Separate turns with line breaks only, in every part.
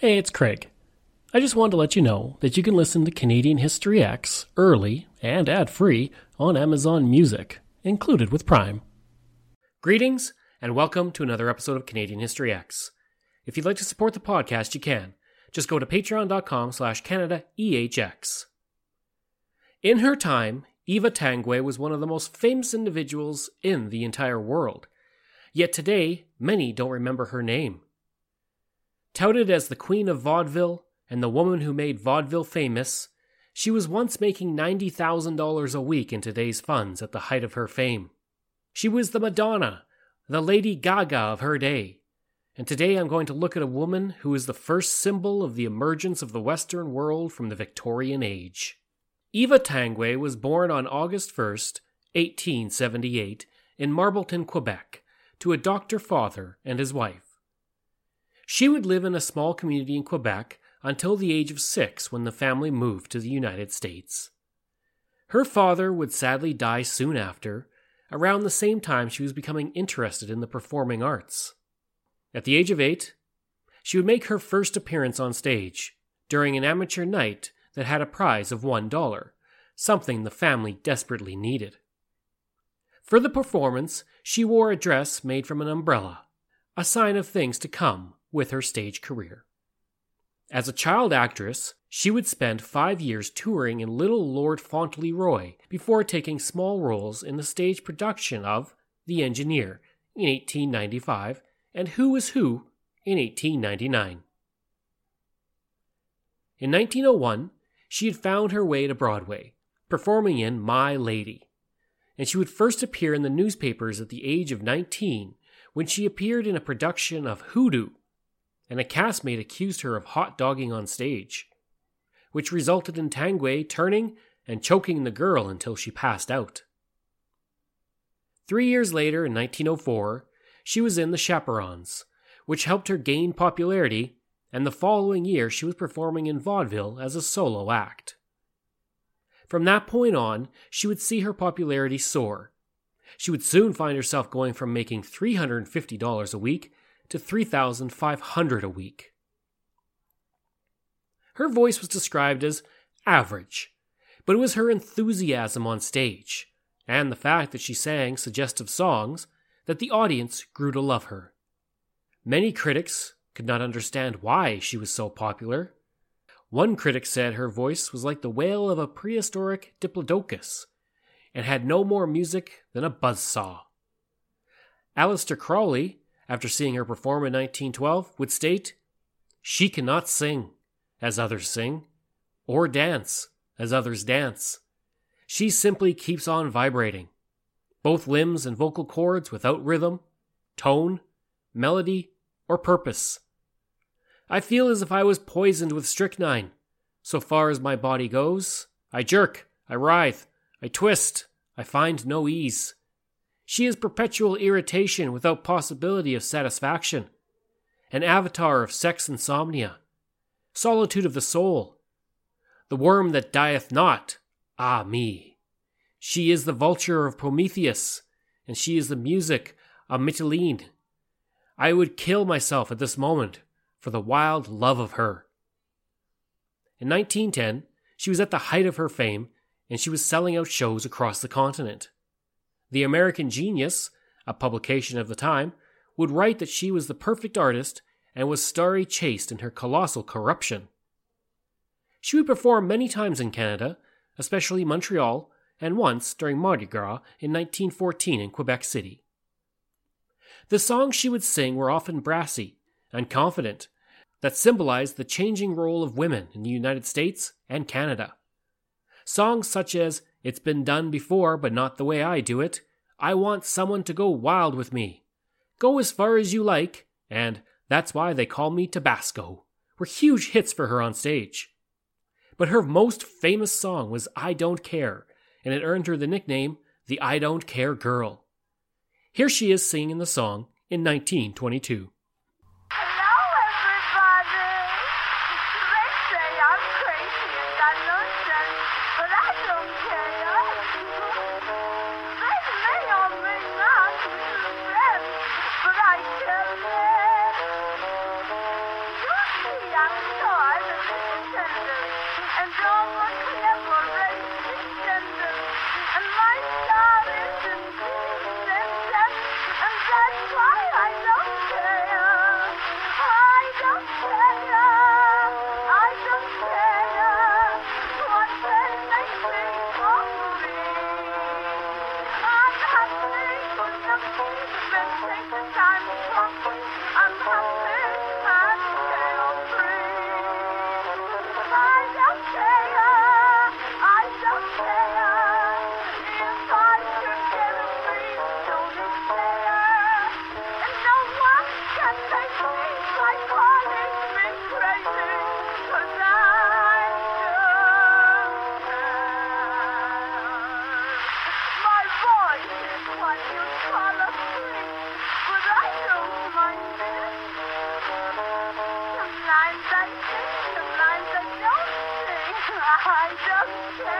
Hey, it's Craig. I just wanted to let you know that you can listen to Canadian History Ehx early and ad free on Amazon Music, included with Prime. Greetings, and welcome to another episode of Canadian History Ehx. If you'd like to support the podcast, you can. Just go to patreon.com slash CanadaEHX. In her time, Eva Tanguay was one of the most famous individuals in the entire world. Yet today, many don't remember her name. Touted as the queen of vaudeville and the woman who made vaudeville famous, she was once making $90,000 a week in today's funds at the height of her fame. She was the Madonna, the Lady Gaga of her day. And today I'm going to look at a woman who is the first symbol of the emergence of the Western world from the Victorian Age. Eva Tanguay was born on August 1st, 1878, in Marbleton, Quebec, to a doctor father and his wife. She would live in a small community in Quebec until the age of six when the family moved to the United States. Her father would sadly die soon after, around the same time she was becoming interested in the performing arts. At the age of eight, she would make her first appearance on stage during an amateur night that had a prize of one dollar, something the family desperately needed. For the performance, she wore a dress made from an umbrella, a sign of things to come with her stage career. As a child actress, she would spend five years touring in Little Lord Fauntleroy before taking small roles in the stage production of The Engineer in 1895 and Who is Who in 1899. In 1901, she had found her way to Broadway, performing in My Lady. And she would first appear in the newspapers at the age of 19 when she appeared in a production of Hoodoo, and a castmate accused her of hot dogging on stage, which resulted in Tanguay turning and choking the girl until she passed out. Three years later, in 1904, she was in The Chaperons, which helped her gain popularity, and the following year she was performing in vaudeville as a solo act. From that point on, she would see her popularity soar. She would soon find herself going from making $350 a week to 3500 a week. Her voice was described as average, but it was her enthusiasm on stage and the fact that she sang suggestive songs that the audience grew to love her. Many critics could not understand why she was so popular. One critic said her voice was like the wail of a prehistoric diplodocus and had no more music than a buzz saw. Aleister Crowley, after seeing her perform in 1912, would state, She cannot sing as others sing, or dance as others dance. She simply keeps on vibrating both limbs and vocal cords without rhythm, tone, melody, or purpose. I feel as if I was poisoned with strychnine. So far as my body goes, I jerk, I writhe, I twist, I find no ease. She is perpetual irritation without possibility of satisfaction, an avatar of sex insomnia, solitude of the soul, the worm that dieth not, ah me. She is the vulture of Prometheus, and she is the music of Mytilene. I would kill myself at this moment for the wild love of her. In 1910, she was at the height of her fame, and she was selling out shows across the continent. The American Genius, a publication of the time, would write that she was the perfect artist and was starry chaste in her colossal corruption. She would perform many times in Canada, especially Montreal, and once during Mardi Gras in 1914 in Quebec City. The songs she would sing were often brassy and confident, that symbolized the changing role of women in the United States and Canada. Songs such as It's Been Done Before, but Not the Way I Do It, I Want Someone to Go Wild with Me, Go As Far As You Like, and That's Why They Call Me Tabasco were huge hits for her on stage. But her most famous song was I Don't Care, and it earned her the nickname the I Don't Care Girl. Here she is singing the song in 1922. Doctor! Early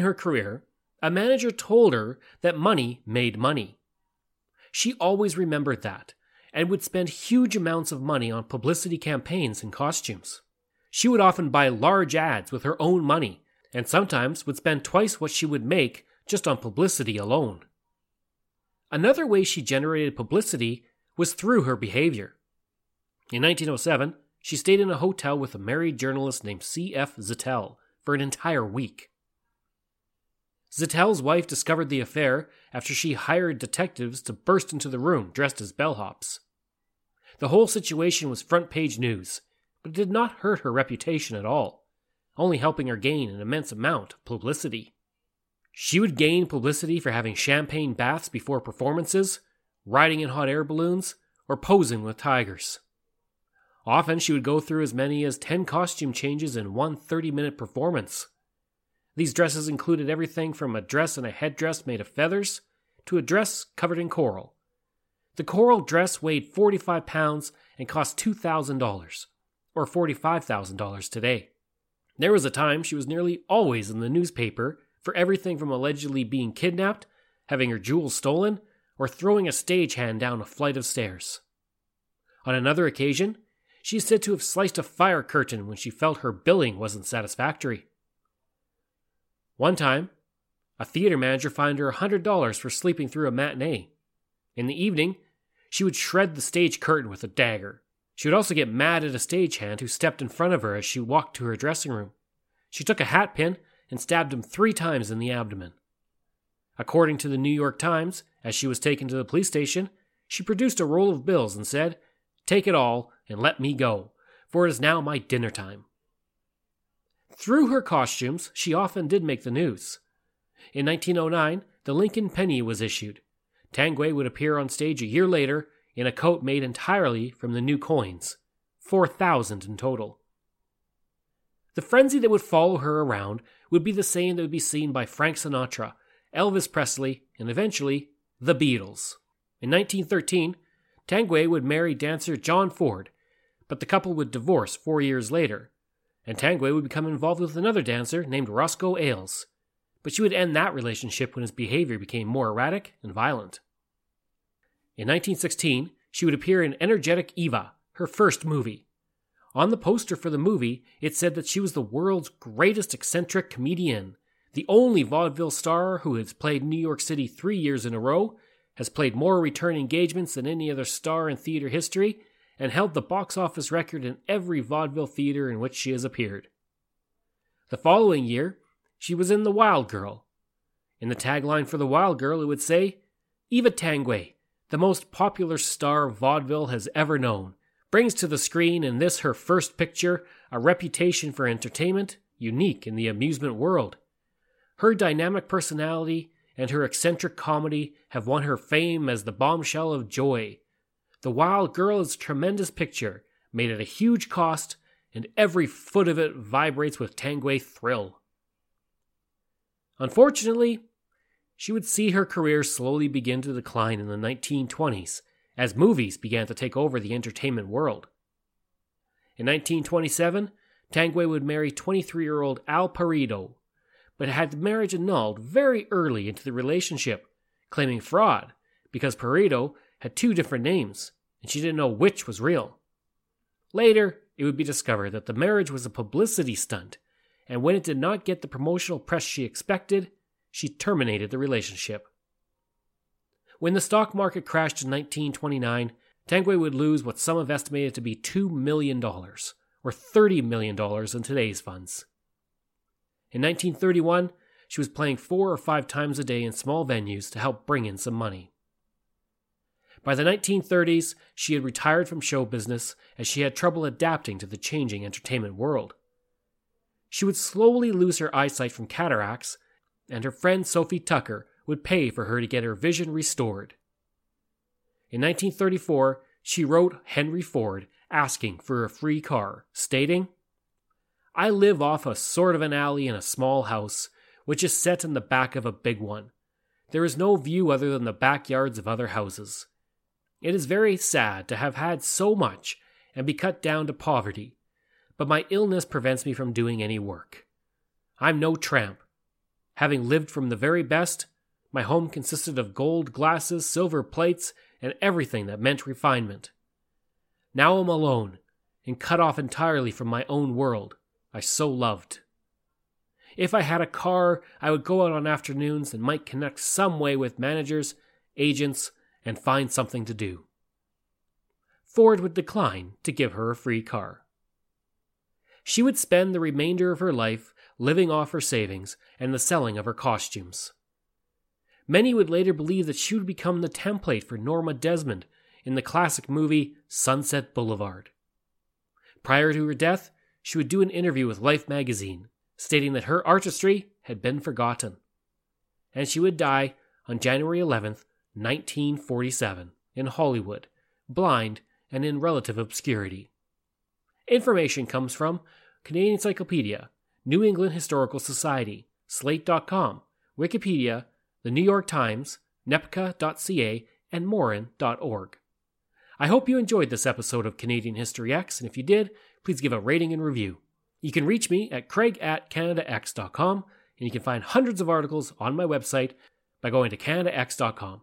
in her career, a manager told her that money made money. She always remembered that and would spend huge amounts of money on publicity campaigns and costumes. She would often buy large ads with her own money and sometimes would spend twice what she would make just on publicity alone. Another way she generated publicity was through her behavior. In 1907, she stayed in a hotel with a married journalist named C.F. Zittel for an entire week. Zittel's wife discovered the affair after she hired detectives to burst into the room dressed as bellhops. The whole situation was front page news, but it did not hurt her reputation at all, only helping her gain an immense amount of publicity. She would gain publicity for having champagne baths before performances, riding in hot air balloons, or posing with tigers. Often she would go through as many as 10 costume changes in one 30 minute performance. These dresses included everything from a dress and a headdress made of feathers to a dress covered in coral. The coral dress weighed 45 pounds and cost $2,000, or $45,000 today. There was a time she was nearly always in the newspaper for everything from allegedly being kidnapped, having her jewels stolen, or throwing a stagehand down a flight of stairs. On another occasion, she is said to have sliced a fire curtain when she felt her billing wasn't satisfactory. One time, a theater manager fined her $100 for sleeping through a matinee. In the evening, she would shred the stage curtain with a dagger. She would also get mad at a stagehand who stepped in front of her as she walked to her dressing room. She took a hat pin and stabbed him three times in the abdomen. According to the New York Times, as she was taken to the police station, she produced a roll of bills and said, Take it all and let me go, for it is now my dinner time. Through her costumes, she often did make the news. In 1909, the Lincoln penny was issued. Tanguay would appear on stage a year later in a coat made entirely from the new coins, 4,000 in total. The frenzy that would follow her around would be the same that would be seen by Frank Sinatra, Elvis Presley, and eventually the Beatles. In 1913, Tanguay would marry dancer John Ford, but the couple would divorce four years later and Tanguay would become involved with another dancer named Roscoe Ailes, but she would end that relationship when his behavior became more erratic and violent. In 1916, she would appear in Energetic Eva, her first movie. On the poster for the movie, it said that she was the world's greatest eccentric comedian, the only vaudeville star who has played New York City three years in a row, has played more return engagements than any other star in theater history, and held the box office record in every vaudeville theater in which she has appeared. The following year, she was in The Wild Girl. In the tagline for The Wild Girl, it would say, Eva Tanguay, the most popular star vaudeville has ever known, brings to the screen in this her first picture a reputation for entertainment unique in the amusement world. Her dynamic personality and her eccentric comedy have won her fame as the bombshell of joy. The Wild Girl is a tremendous picture, made at a huge cost, and every foot of it vibrates with Tanguay thrill. Unfortunately, she would see her career slowly begin to decline in the 1920s as movies began to take over the entertainment world. In 1927, Tanguay would marry 23 year old Al Peredo, but had the marriage annulled very early into the relationship, claiming fraud because Peredo had two different names and she didn't know which was real. Later, it would be discovered that the marriage was a publicity stunt, and when it did not get the promotional press she expected, she terminated the relationship. When the stock market crashed in 1929, Tanguay would lose what some have estimated to be $2 million, or $30 million in today's funds. In 1931, she was playing four or five times a day in small venues to help bring in some money. By the 1930s, she had retired from show business as she had trouble adapting to the changing entertainment world. She would slowly lose her eyesight from cataracts, and her friend Sophie Tucker would pay for her to get her vision restored. In 1934, she wrote Henry Ford asking for a free car, stating, I live off a sort of an alley in a small house, which is set in the back of a big one. There is no view other than the backyards of other houses. It is very sad to have had so much and be cut down to poverty, but my illness prevents me from doing any work. I'm no tramp. Having lived from the very best, my home consisted of gold glasses, silver plates, and everything that meant refinement. Now I'm alone and cut off entirely from my own world I so loved. If I had a car, I would go out on afternoons and might connect some way with managers, agents, and find something to do. Ford would decline to give her a free car. She would spend the remainder of her life living off her savings and the selling of her costumes. Many would later believe that she would become the template for Norma Desmond in the classic movie Sunset Boulevard. Prior to her death, she would do an interview with Life magazine, stating that her artistry had been forgotten. And she would die on January 11th, 1947, in Hollywood, blind and in relative obscurity. Information comes from Canadian Encyclopedia, New England Historical Society, Slate.com, Wikipedia, the New York Times, nepca.ca, and morin.org. I hope you enjoyed this episode of Canadian History Ehx, and if you did, please give a rating and review. You can reach me at craig at canadaehx.com, and you can find hundreds of articles on my website by going to canadaehx.com.